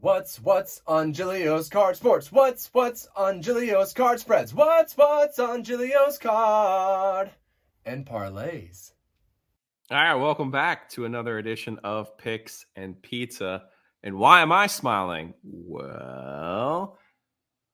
What's what's on Giglio's card sports? What's what's on Giglio's card spreads? What's what's on Giglio's card and parlays? All right, welcome back to another edition of Picks and Pizza. And why am I smiling? Well,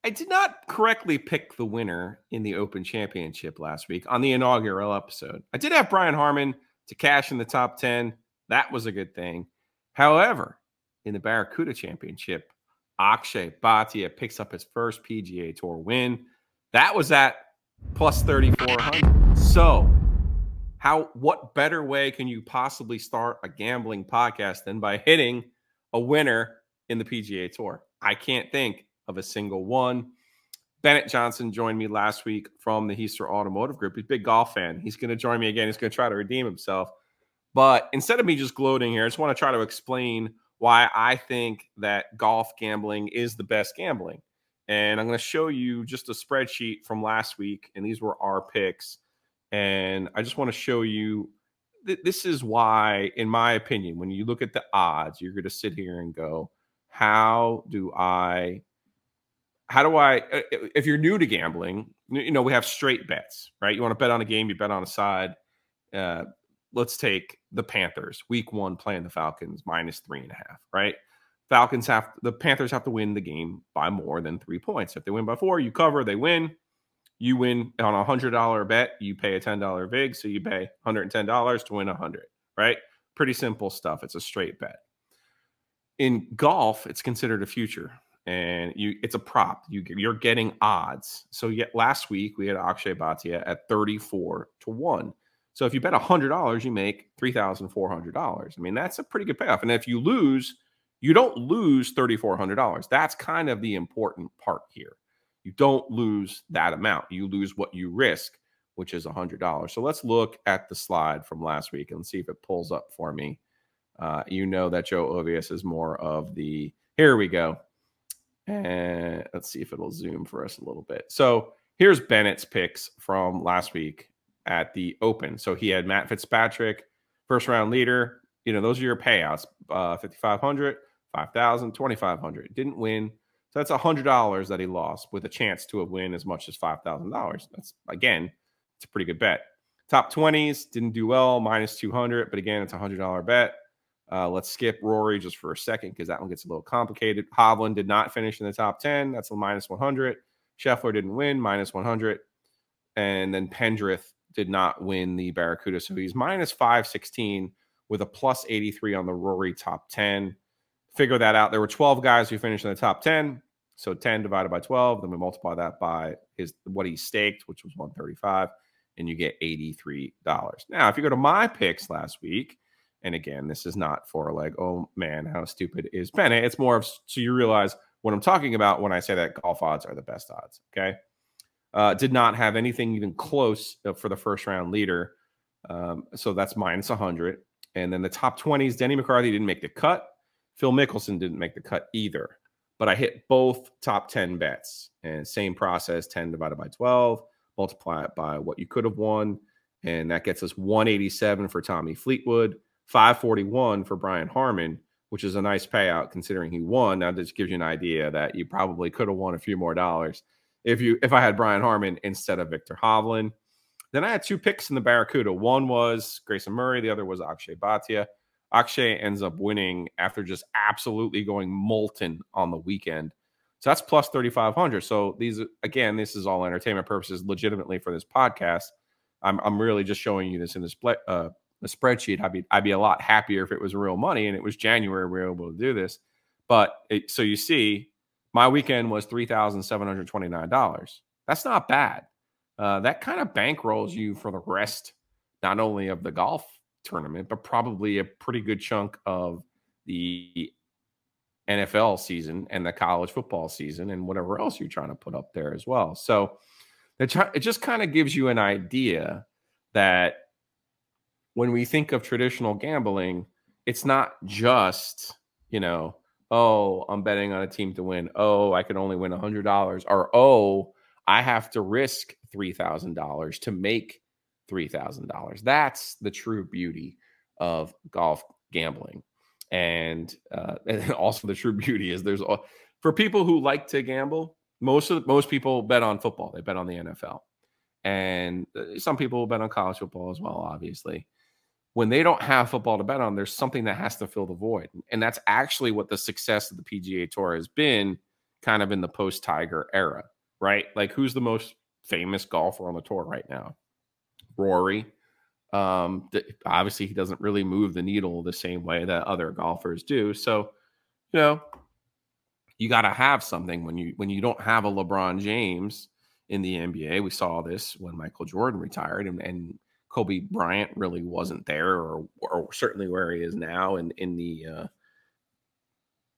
I did not correctly pick the winner in the Open Championship last week on the inaugural episode. I did have Brian Harman to cash in the top 10. That was a good thing. However, in the Barracuda Championship, Akshay Bhatia picks up his first PGA Tour win. That was at plus 3,400. So, how what better way can you possibly start a gambling podcast than by hitting a winner in the PGA Tour? I can't think of a single one. Bennett Johnson joined me last week from the Hiester Automotive Group. He's a big golf fan. He's going to join me again. He's going to try to redeem himself. But instead of me just gloating here, I just want to try to explain why I think that golf gambling is the best gambling. And I'm going to show you just a spreadsheet from last week, and these were our picks. And I just want to show you th- this is why, in my opinion, when you look at the odds, you're going to sit here and go, how do I, how do I, uh, if you're new to gambling, you know, we have straight bets, right? You want to bet on a game, you bet on a side. Uh, let's take the Panthers, week one playing the Falcons, minus three and a half, right? Falcons have the Panthers have to win the game by more than three points. If they win by four, you cover, they win. You win on a hundred dollar bet, you pay a ten dollar vig, so you pay hundred and ten dollars to win a hundred, right? Pretty simple stuff. It's a straight bet. In golf, it's considered a future, and you it's a prop. You you're getting odds. So yet last week we had Akshay Bhatia at thirty four to one. So if you bet $100, you make $3,400. I mean, that's a pretty good payoff. And if you lose, you don't lose $3,400. That's kind of the important part here. You don't lose that amount. You lose what you risk, which is $100. So let's look at the slide from last week and see if it pulls up for me. Uh, you know that Joe Ovies is more of the, here we go. And let's see if it'll zoom for us a little bit. So here's Bennett's picks from last week at the Open. So he had Matt Fitzpatrick, first round leader. You know, those are your payouts uh, 5,500, 5,000, 2,500. Didn't win. So that's $100 that he lost with a chance to win as much as $5,000. That's, again, it's a pretty good bet. Top 20s didn't do well, minus 200. But again, it's a $100 bet. Uh, let's skip Rory just for a second because that one gets a little complicated. Hovland did not finish in the top 10. That's a minus 100. Scheffler didn't win, minus 100. And then Pendrith did not win the Barracuda. So he's minus 516 with a plus 83 on the Rory top 10. Figure that out. There were 12 guys who finished in the top 10. So 10 divided by 12, then we multiply that by his what he staked, which was 135, and you get $83. Now, if you go to my picks last week, and again, this is not for like, oh man, how stupid is Bennett. It's more of so you realize what I'm talking about when I say that golf odds are the best odds. Okay. Uh, did not have anything even close uh, for the first round leader. Um, so that's minus 100. And then the top 20s, Denny McCarthy didn't make the cut. Phil Mickelson didn't make the cut either. But I hit both top 10 bets and same process 10 divided by 12, multiply it by what you could have won. And that gets us 187 for Tommy Fleetwood, 541 for Brian Harman, which is a nice payout considering he won. Now, this gives you an idea that you probably could have won a few more dollars if you if I had Brian Harman instead of Victor Hovland. Then I had two picks in the Barracuda. One was Grayson Murray, the other was Akshay Bhatia. Akshay ends up winning after just absolutely going molten on the weekend. So that's plus 3,500. So these, again, this is all entertainment purposes, legitimately for this podcast. I'm, I'm really just showing you this in this uh, a spreadsheet. I'd be, I'd be a lot happier if it was real money and it was January. We were able to do this. But it, so you see, my weekend was $3,729. That's not bad. Uh, that kind of bankrolls you for the rest, not only of the golf tournament, but probably a pretty good chunk of the NFL season and the college football season and whatever else you're trying to put up there as well. So it, it just kind of gives you an idea that when we think of traditional gambling, it's not just, you know, oh, I'm betting on a team to win. Oh, I can only win $100. Or, oh, I have to risk $3,000 to make $3,000. That's the true beauty of golf gambling. And, uh, and also the true beauty is there's for people who like to gamble, most of most people bet on football. They bet on the NFL, and uh, some people bet on college football as well. Obviously, when they don't have football to bet on, there's something that has to fill the void, and that's actually what the success of the PGA Tour has been, kind of in the post Tiger era, right? Like, who's the most famous golfer on the tour right now? Rory. Um, obviously, he doesn't really move the needle the same way that other golfers do. So, you know, you got to have something when you when you don't have a LeBron James in the NBA. We saw this when Michael Jordan retired, and, and Kobe Bryant really wasn't there, or or certainly where he is now, in in the uh,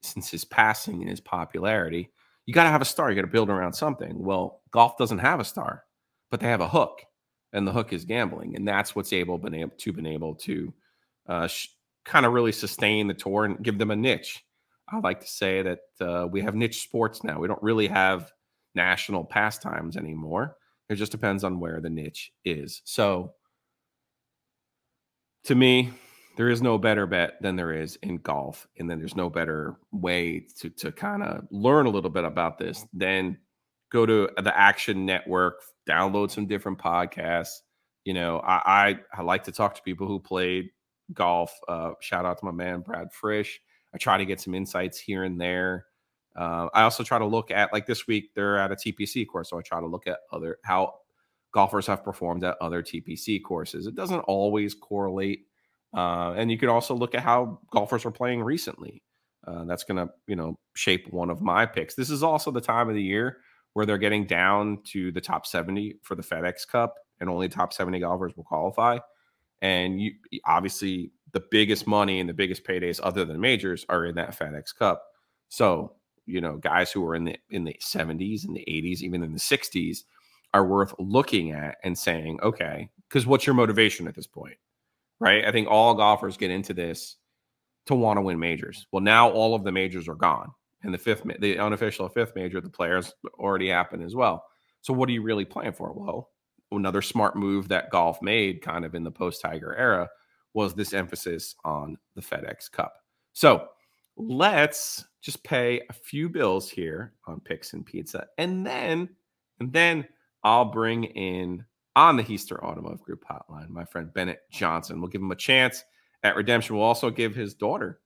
since his passing and his popularity. You got to have a star. You got to build around something. Well, golf doesn't have a star, but they have a hook, and the hook is gambling, and that's what's able been able to been able to uh, sh- kind of really sustain the tour and give them a niche I like to say that uh, we have niche sports now. We don't really have national pastimes anymore. It just depends on where the niche is. So, to me, there is no better bet than there is in golf, and then there's no better way to to kind of learn a little bit about this than go to the Action Network, download some different podcasts. You know, I I, I like to talk to people who played golf. Uh, shout out to my man Brad Frisch I try to get some insights here and there. Uh, I also try to look at like this week they're at a TPC course, so I try to look at other how golfers have performed at other TPC courses. It doesn't always correlate, uh, and you can also look at how golfers are playing recently. Uh, that's going to you know shape one of my picks. This is also the time of the year where they're getting down to the top 70 for the FedEx Cup, and only top 70 golfers will qualify. And you obviously the biggest money and the biggest paydays other than majors are in that FedEx Cup. So, you know, guys who are in the in the 70s and the 80s, even in the 60s, are worth looking at and saying, okay, because what's your motivation at this point? Right? I think all golfers get into this to want to win majors. Well, now all of the majors are gone. And the fifth, the unofficial fifth major, the players already happened as well. So, what are you really playing for? Well, another smart move that golf made kind of in the post Tiger era was this emphasis on the FedEx Cup. So let's just pay a few bills here on Picks and Pizza, and then and then I'll bring in on the Hiester Automotive Group hotline my friend Bennett Johnson. We'll give him a chance at redemption. We'll also give his daughter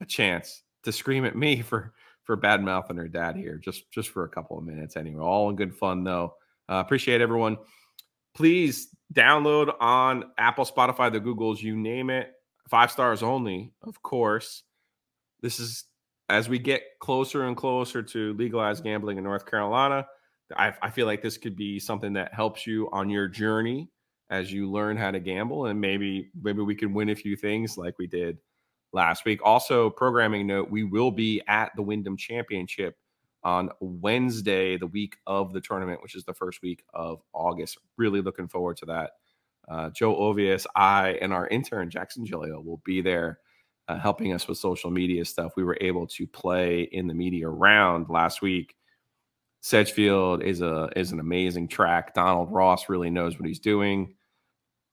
a chance to scream at me for for bad mouthing her dad here, just just for a couple of minutes anyway. All in good fun though. Uh, appreciate everyone please download on Apple, Spotify, the Googles, you name it. Five stars only, of course. This is as we get closer and closer to legalized gambling in North Carolina. I, I feel like this could be something that helps you on your journey as you learn how to gamble, and maybe maybe we can win a few things like we did last week. Also, programming note: we will be at the Wyndham Championship on Wednesday, the week of the tournament, which is the first week of August. Really looking forward to that. Uh, Joe Ovies, I, and our intern Jackson Giglio will be there uh, helping us with social media stuff. We were able to play in the media round last week. Sedgefield is a is an amazing track. Donald Ross really knows what he's doing.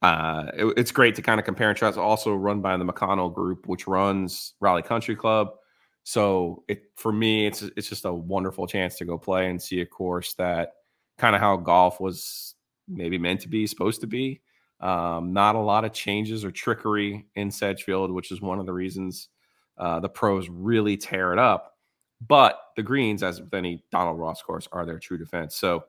Uh, it, it's great to kind of compare and contrast. Also run by the McConnell Group, which runs Raleigh Country Club. So it for me, it's it's just a wonderful chance to go play and see a course that kind of how golf was maybe meant to be, supposed to be. Um, not a lot of changes or trickery in Sedgefield, which is one of the reasons uh, the pros really tear it up. But the greens, as with any Donald Ross course, are their true defense. So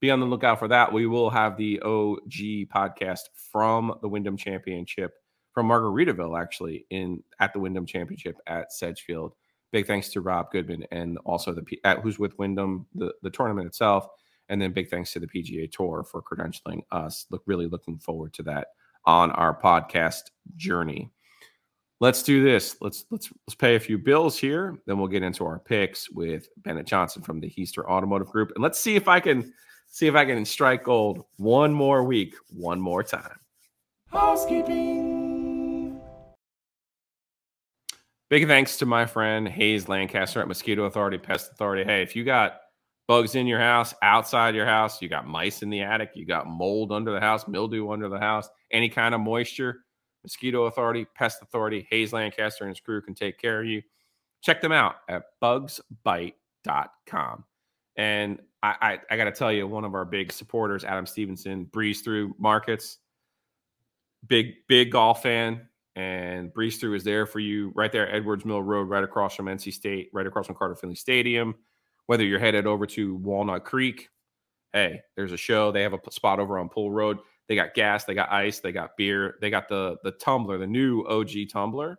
be on the lookout for that. We will have the OG podcast from the Wyndham Championship from Margaritaville, actually, in at the Wyndham Championship at Sedgefield. Big thanks to Rob Goodman and also the at, who's with Wyndham, the, the tournament itself. And then big thanks to the PGA Tour for credentialing us. Look, really looking forward to that on our podcast journey. Let's do this. Let's let's let's pay a few bills here. Then we'll get into our picks with Bennett Johnson from the Hiester Automotive Group, and let's see if I can see if I can strike gold one more week, one more time. Housekeeping. Big thanks to my friend Hayes Lancaster at Mosquito Authority Pest Authority. Hey, if you got bugs in your house, outside your house, you got mice in the attic, you got mold under the house, mildew under the house, any kind of moisture, Mosquito Authority, Pest Authority, Hayes Lancaster and his crew can take care of you. Check them out at bugsbite.com. And I, I, I got to tell you, one of our big supporters, Adam Stevenson, breeze through markets, big, big golf fan. And breeze through is there for you right there, at Edwards Mill Road, right across from NC State, right across from Carter Finley Stadium. Whether you're headed over to Walnut Creek, hey, there's a show. They have a spot over on Poole Road. They got gas, they got ice, they got beer, they got the the tumbler, the new OG tumbler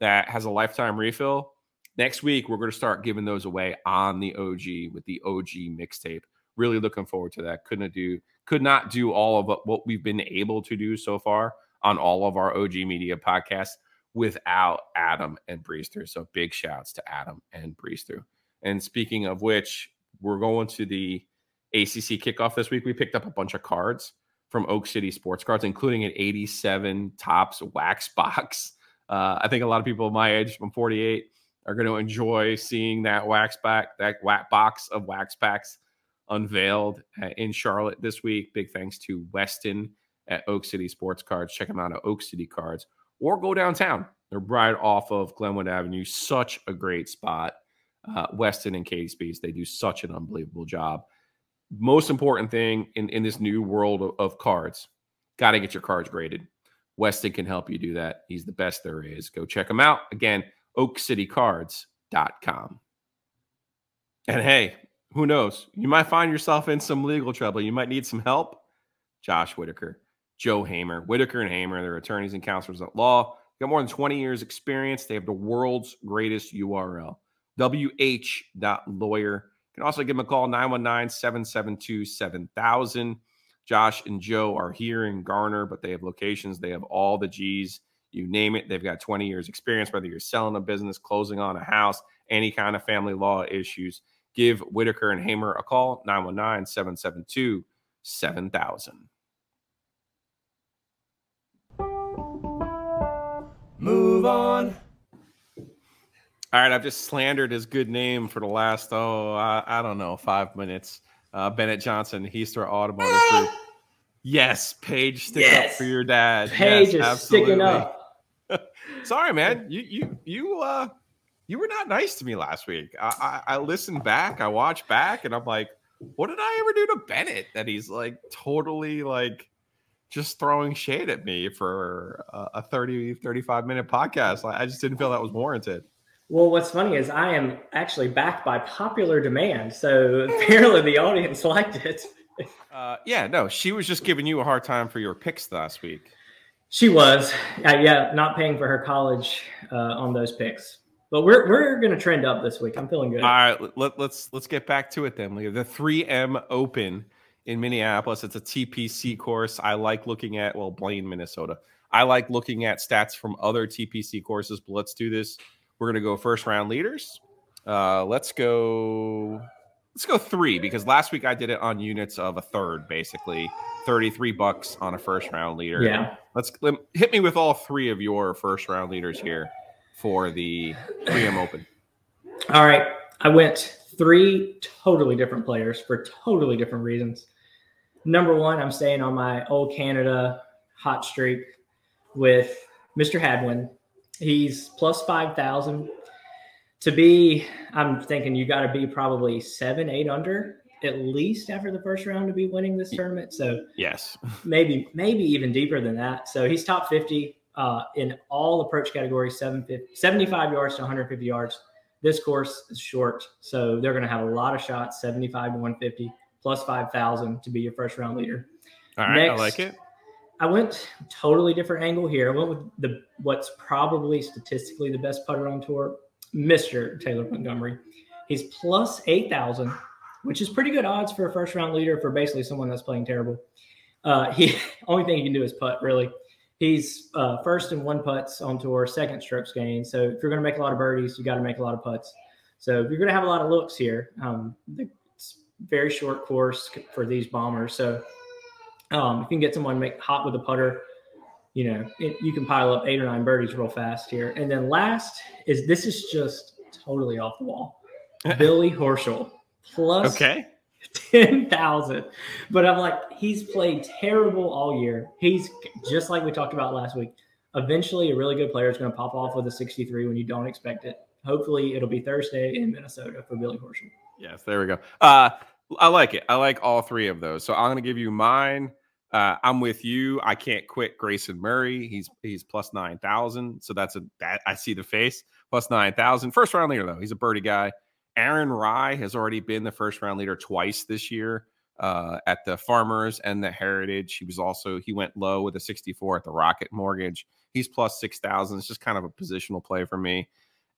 that has a lifetime refill. Next week, we're going to start giving those away on the OG with the OG mixtape. Really looking forward to that. Couldn't do, could not do all of what we've been able to do so far on all of our OG media podcasts without Adam and Through. So big shouts to Adam and Through. And speaking of which, we're going to the ACC kickoff this week. We picked up a bunch of cards from Oak City Sports Cards, including an 87 Topps wax box. Uh, I think a lot of people my age, from 48, are going to enjoy seeing that wax back, that wax box of wax packs unveiled uh, in Charlotte this week. Big thanks to Weston at Oak City Sports Cards. Check them out at Oak City Cards or go downtown. They're right off of Glenwood Avenue. Such a great spot. Uh, Weston and Katie Speeds, they do such an unbelievable job most important thing in, in this new world of, of cards, got to get your cards graded. Weston can help you do that. He's the best there is. Go check him out. Again, oakcitycards.com. And hey, who knows? You might find yourself in some legal trouble. You might need some help. Josh Whitaker, Joe Hamer, Whitaker and Hamer, they're attorneys and counselors at law. They got more than 20 years experience. They have the world's greatest URL, wh.lawyer can also give them a call 919 772 7000. Josh and Joe are here in Garner, but they have locations. They have all the G's. You name it. They've got 20 years experience, whether you're selling a business, closing on a house, any kind of family law issues. Give Whitaker and Hamer a call 919 772 7000. Move on. All right, I've just slandered his good name for the last oh I, I don't know five minutes. Uh, Bennett Johnson, Hiester Automotive Group. Yes, Paige, stick yes. up for your dad. Paige yes, is sticking up. Sorry, man. You you you uh you were not nice to me last week. I, I I listened back, I watched back, and I'm like, what did I ever do to Bennett that he's like totally like just throwing shade at me for a, a 30 35 minute podcast? I just didn't feel that was warranted. Well, what's funny is I am actually backed by popular demand. So apparently the audience liked it. Uh, yeah, no, she was just giving you a hard time for your picks last week. She was, uh, yeah, not paying for her college uh, on those picks. But we're we're going to trend up this week. I'm feeling good. All right, let, let's let's get back to it then. The 3M Open in Minneapolis. It's a TPC course. I like looking at well, Blaine, Minnesota. I like looking at stats from other TPC courses. But let's do this we're gonna go first round leaders. Uh, let's go. Let's go three because last week I did it on units of a third, basically thirty-three bucks on a first round leader. Yeah. Let's let, hit me with all three of your first round leaders here for the 3M Open. All right, I went three totally different players for totally different reasons. Number one, I'm staying on my old Canada hot streak with Mr. Hadwin. He's plus 5,000. To be, I'm thinking you got to be probably seven, eight under at least after the first round to be winning this tournament. So, yes, maybe, maybe even deeper than that. So, he's top 50 uh, in all approach categories 75 yards to 150 yards. This course is short. So, they're going to have a lot of shots 75 to 150 plus 5,000 to be your first round leader. All right. Next, I like it. I went totally different angle here. I went with the what's probably statistically the best putter on tour, Mr. Taylor Montgomery. He's plus eight thousand, which is pretty good odds for a first round leader for basically someone that's playing terrible. Uh, he only thing he can do is putt. Really, he's uh, first in one putts on tour, second strokes gained. So if you're going to make a lot of birdies, you got to make a lot of putts. So you're going to have a lot of looks here, um, very short course for these bombers. So um, if you can get someone make hot with a putter, you know, it, you can pile up eight or nine birdies real fast here. And then last is this is just totally off the wall. Billy Horschel plus okay. 10,000. But I'm like, he's played terrible all year. He's just like we talked about last week, Eventually, a really good player is going to pop off with a 63 when you don't expect it. Hopefully, it'll be Thursday in Minnesota for Billy Horschel. Yes, there we go. Uh, I like it. I like all three of those. So I'm going to give you mine. Uh, I'm with you. I can't quit Grayson Murray. He's he's plus nine thousand. So that's a that I see the face plus nine thousand. First round leader though. He's a birdie guy. Aaron Rai has already been the first round leader twice this year uh, at the Farmers and the Heritage. He was also he went low with a 64 at the Rocket Mortgage. He's plus six thousand. It's just kind of a positional play for me.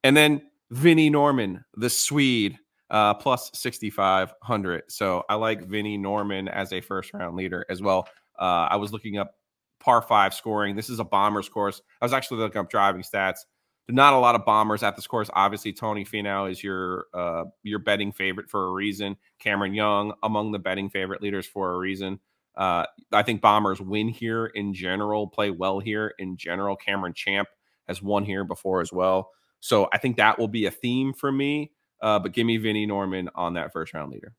And then Vinnie Norrman, the Swede, uh, plus 6,500. So I like Vinnie Norrman as a first round leader as well. Uh, I was looking up par five scoring. This is a bombers course. I was actually looking up driving stats. Not a lot of bombers at this course. Obviously, Tony Finau is your uh, your betting favorite for a reason. Cameron Young among the betting favorite leaders for a reason. Uh, I think bombers win here in general, play well here in general. Cameron Champ has won here before as well. So I think that will be a theme for me. Uh, but give me Vinnie Norrman on that first round leader.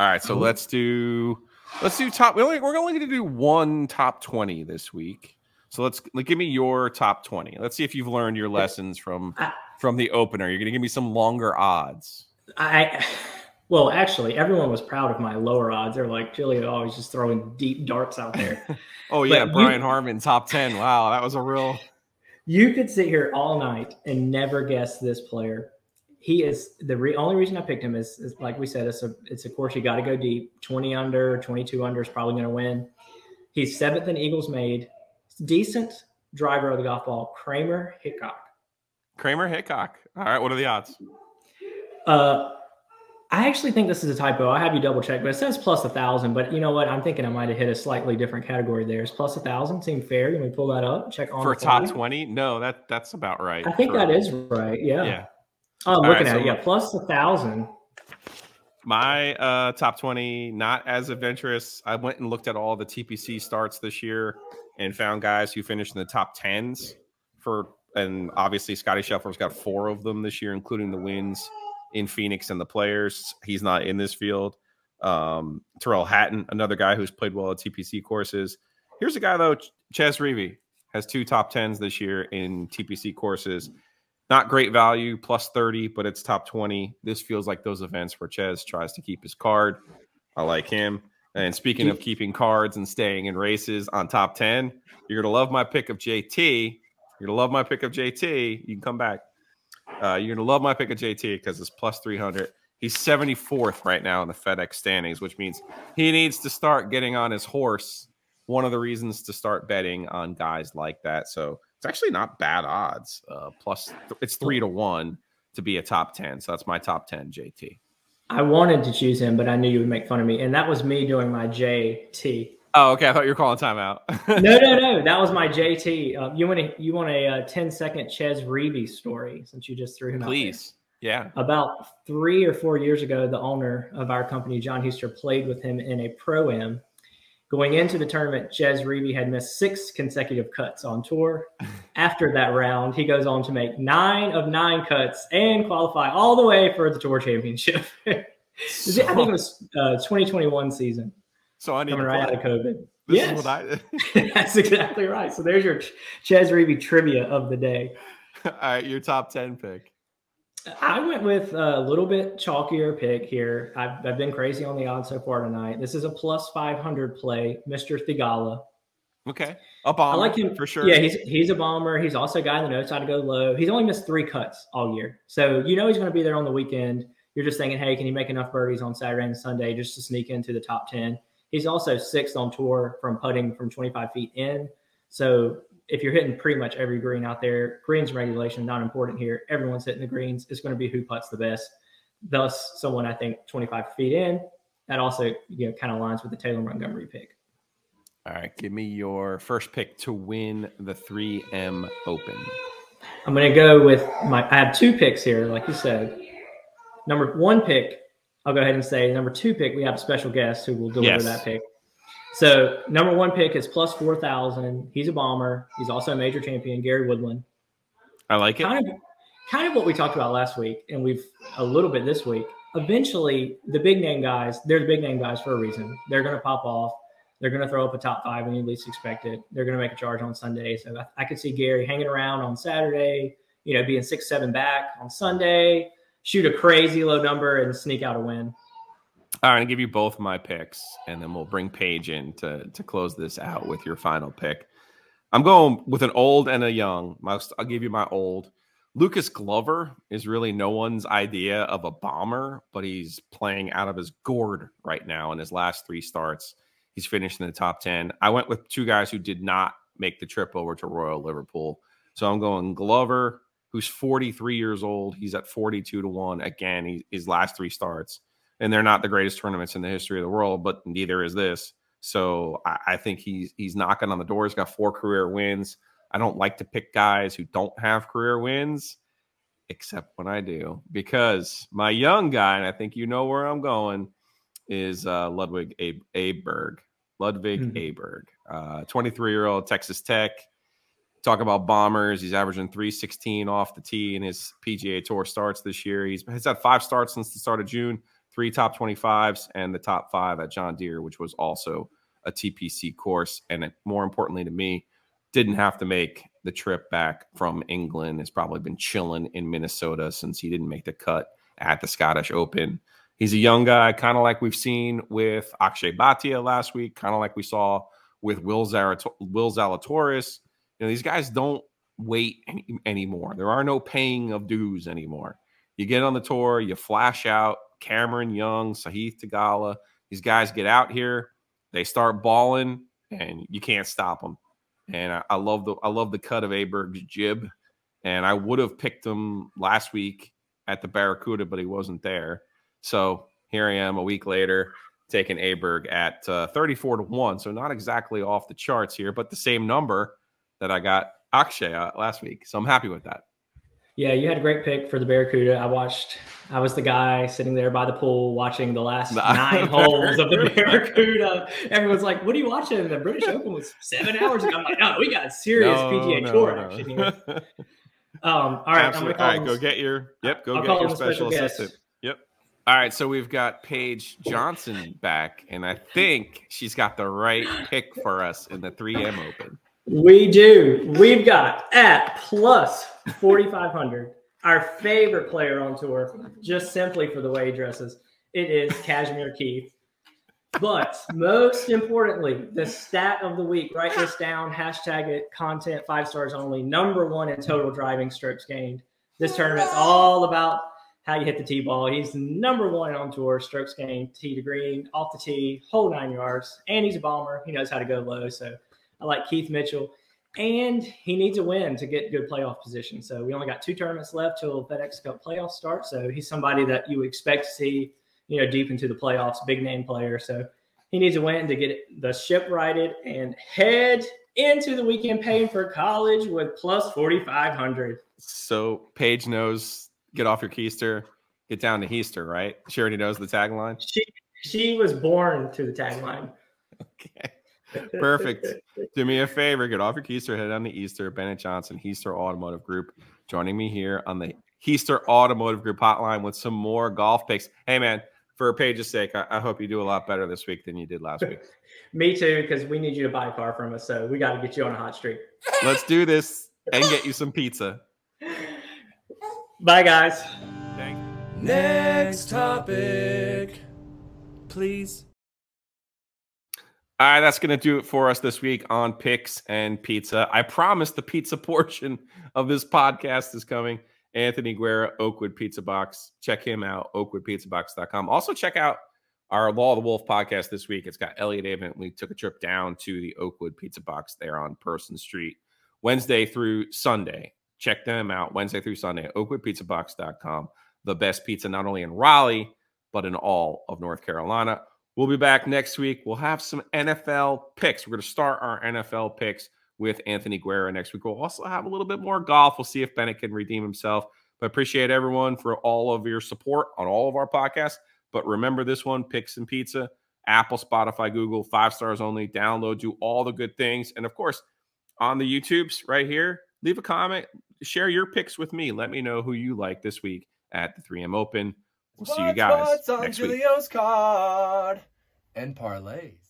All right, so let's do let's do top. We only, we're only going to do one top twenty this week. So let's like, give me your top twenty. Let's see if you've learned your lessons from from the opener. You're going to give me some longer odds. I well, actually, everyone was proud of my lower odds. They're like, Julia always just throwing deep darts out there. oh yeah, Brian Harman top ten. Wow, that was a real. You could sit here all night and never guess this player he is the re- only reason I picked him is, is, like we said, it's a it's a course you got to go deep. Twenty under, twenty two under is probably going to win. He's seventh in Eagles made, decent driver of the golf ball. Kramer Hickok. Kramer Hickok. All right, what are the odds? Uh, I actually think this is a typo. I have you double check, but it says plus a thousand. But you know what? I'm thinking I might have hit a slightly different category there. Is plus a thousand seem fair? Can we pull that up? Check on for top twenty. No, that that's about right. I think for, that is right. Yeah. Yeah. Oh, I'm looking right, at so it. Yeah, plus a thousand. My uh, top 20, not as adventurous. I went and looked at all the TPC starts this year and found guys who finished in the top 10s for, and obviously Scotty Scheffler's got four of them this year, including the wins in Phoenix and the players. He's not in this field. Um, Tyrrell Hatton, another guy who's played well at TPC courses. Here's a guy, though, Chez Reavie has two top 10s this year in TPC courses not great value, plus 30, but it's top 20. This feels like those events where Chez tries to keep his card. I like him. And speaking of keeping cards and staying in races on top 10, you're going to love my pick of JT. You're going to love my pick of JT. You can come back. Uh, you're going to love my pick of JT because it's plus 300. He's 74th right now in the FedEx standings, which means he needs to start getting on his horse. One of the reasons to start betting on guys like that. So it's actually not bad odds. Uh, plus, th- it's three to one to be a top 10. So that's my top 10, JT. I wanted to choose him, but I knew you would make fun of me. And that was me doing my JT. Oh, okay. I thought you were calling timeout. no, no, no. That was my JT. Uh, you want a you want a uh, 10 second Chez Reavie story since you just threw him out. Please. Yeah. About three or four years ago, the owner of our company, John Hiester, played with him in a pro am Going into the tournament, Chez Reavie had missed six consecutive cuts on tour. After that round, he goes on to make nine of nine cuts and qualify all the way for the tour championship. so, I think it was uh, 2021 season. So I need coming right out of COVID. This yes. I... That's exactly right. So there's your Chez Reavie trivia of the day. All right, your top 10 pick. I went with a little bit chalkier pick here. I've, I've been crazy on the odds so far tonight. This is a plus 500 play, Mr. Theegala. Okay. A bomber. I like him for sure. Yeah, he's he's a bomber. He's also a guy in the notes how to go low. He's only missed three cuts all year. So you know he's going to be there on the weekend. You're just thinking, hey, can he make enough birdies on Saturday and Sunday just to sneak into the top 10? He's also sixth on tour from putting from 25 feet in. So if you're hitting pretty much every green out there, greens regulation not important here. Everyone's hitting the greens. It's going to be who puts the best. Thus, someone I think 25 feet in. That also you know kind of aligns with the Taylor Montgomery pick. All right, give me your first pick to win the 3M Open. I'm going to go with my. I have two picks here, like you said. Number one pick, I'll go ahead and say number two pick. We have a special guest who will deliver yes. that pick. So number one pick is plus four thousand. He's a bomber. He's also a major champion, Gary Woodland. I like it. Kind of, kind of what we talked about last week, and we've a little bit this week. Eventually, the big name guys, they're the big name guys for a reason. They're going to pop off. They're going to throw up a top five when you least expect it. They're going to make a charge on Sunday. So I, I could see Gary hanging around on Saturday, you know, being six, seven back on Sunday, shoot a crazy low number and sneak out a win. All right, I'll give you both my picks, and then we'll bring Paige in to to close this out with your final pick. I'm going with an old and a young. I'll give you my old. Lucas Glover is really no one's idea of a bomber, but he's playing out of his gourd right now in his last three starts. He's finished in the top 10. I went with two guys who did not make the trip over to Royal Liverpool. So I'm going Glover, who's 43 years old. He's at 42 to 1. Again, he, his last three starts. And they're not the greatest tournaments in the history of the world, but neither is this. So I, I think he's he's knocking on the door. He's got four career wins. I don't like to pick guys who don't have career wins, except when I do, because my young guy, and I think you know where I'm going, is uh, Ludwig A- Aberg. Ludwig mm-hmm. Aberg, 23 uh, year old Texas Tech. Talk about bombers. He's averaging 316 off the tee in his PGA Tour starts this year. He's, he's had five starts since the start of June, three top 25s, and the top five at John Deere, which was also a TPC course. And more importantly to me, didn't have to make the trip back from England. Has probably been chilling in Minnesota since he didn't make the cut at the Scottish Open. He's a young guy, kind of like we've seen with Akshay Bhatia last week, kind of like we saw with Will, Zarato- Will Zalatoris. You know, these guys don't wait any- anymore. There are no paying of dues anymore. You get on the tour, you flash out. Cameron Young, Sahith Theegala. these guys get out here, they start balling, and you can't stop them and I, I, love the I love the cut of Aberg's jib, and I would have picked him last week at the Barracuda, but he wasn't there. So here I am a week later, taking Aberg at uh, 34 to one. So not exactly off the charts here, but the same number that I got Akshay last week. So I'm happy with that. Yeah, you had a great pick for the Barracuda. I watched. I was the guy sitting there by the pool watching the last nine holes of the Barracuda. Everyone's like, "What are you watching?" The British Open was seven hours ago. I'm like, "No, we got serious no, PGA no, Tour no. action here." Um, all right, Absolutely. all right, go get your yep, go I'll get your special, special assistant. Yep. All right, so we've got Paige Johnson back, and I think she's got the right pick for us in the 3M Open. We do. We've got at plus 4,500 our favorite player on tour, just simply for the way he dresses. It is Cashmere Keith. But most importantly, the stat of the week, write this down, hashtag it, content five stars only, number one in total driving strokes gained. This tournament's all about how you hit the tee ball. He's number one on tour, strokes gained, tee to green, off the tee, whole nine yards. And he's a bomber. He knows how to go low. So I like Keith Mitchell. And he needs a win to get good playoff position. So we only got two tournaments left till FedEx Cup playoffs start. So he's somebody that you expect to see, you know, deep into the playoffs, big name player. So he needs a win to get the ship righted and head into the weekend paying for college with plus 4,500. So Paige knows get off your keister, get down to Hiester, right? She already knows the tagline. She she was born to the tagline. Okay. Perfect. Do me a favor, get off your keister, head on the Easter. Bennett Johnson, Hiester Automotive Group, joining me here on the Hiester Automotive Group hotline with some more golf picks. Hey, man, for Paige's sake, I, I hope you do a lot better this week than you did last week. me too, because we need you to buy a car from us. So we got to get you on a hot streak. Let's do this and get you some pizza. Bye, guys. Next topic, please. All right, that's going to do it for us this week on Picks and Pizza. I promise the pizza portion of this podcast is coming. Anthony Guerra, Oakwood Pizza Box. Check him out, oakwoodpizzabox.com. Also, check out our Law of the Wolf podcast this week. It's got Elliot Avent. We took a trip down to the Oakwood Pizza Box there on Person Street, Wednesday through Sunday. Check them out Wednesday through Sunday oakwoodpizzabox.com. The best pizza not only in Raleigh, but in all of North Carolina. We'll be back next week. We'll have some NFL picks. We're going to start our NFL picks with Anthony Guerra next week. We'll also have a little bit more golf. We'll see if Bennett can redeem himself. But appreciate everyone for all of your support on all of our podcasts. But remember this one, Picks and Pizza, Apple, Spotify, Google, five stars only. Download, do all the good things. And of course, on the YouTubes right here, leave a comment, share your picks with me. Let me know who you like this week at the 3M Open. We'll see you guys what's next week. card and parlays.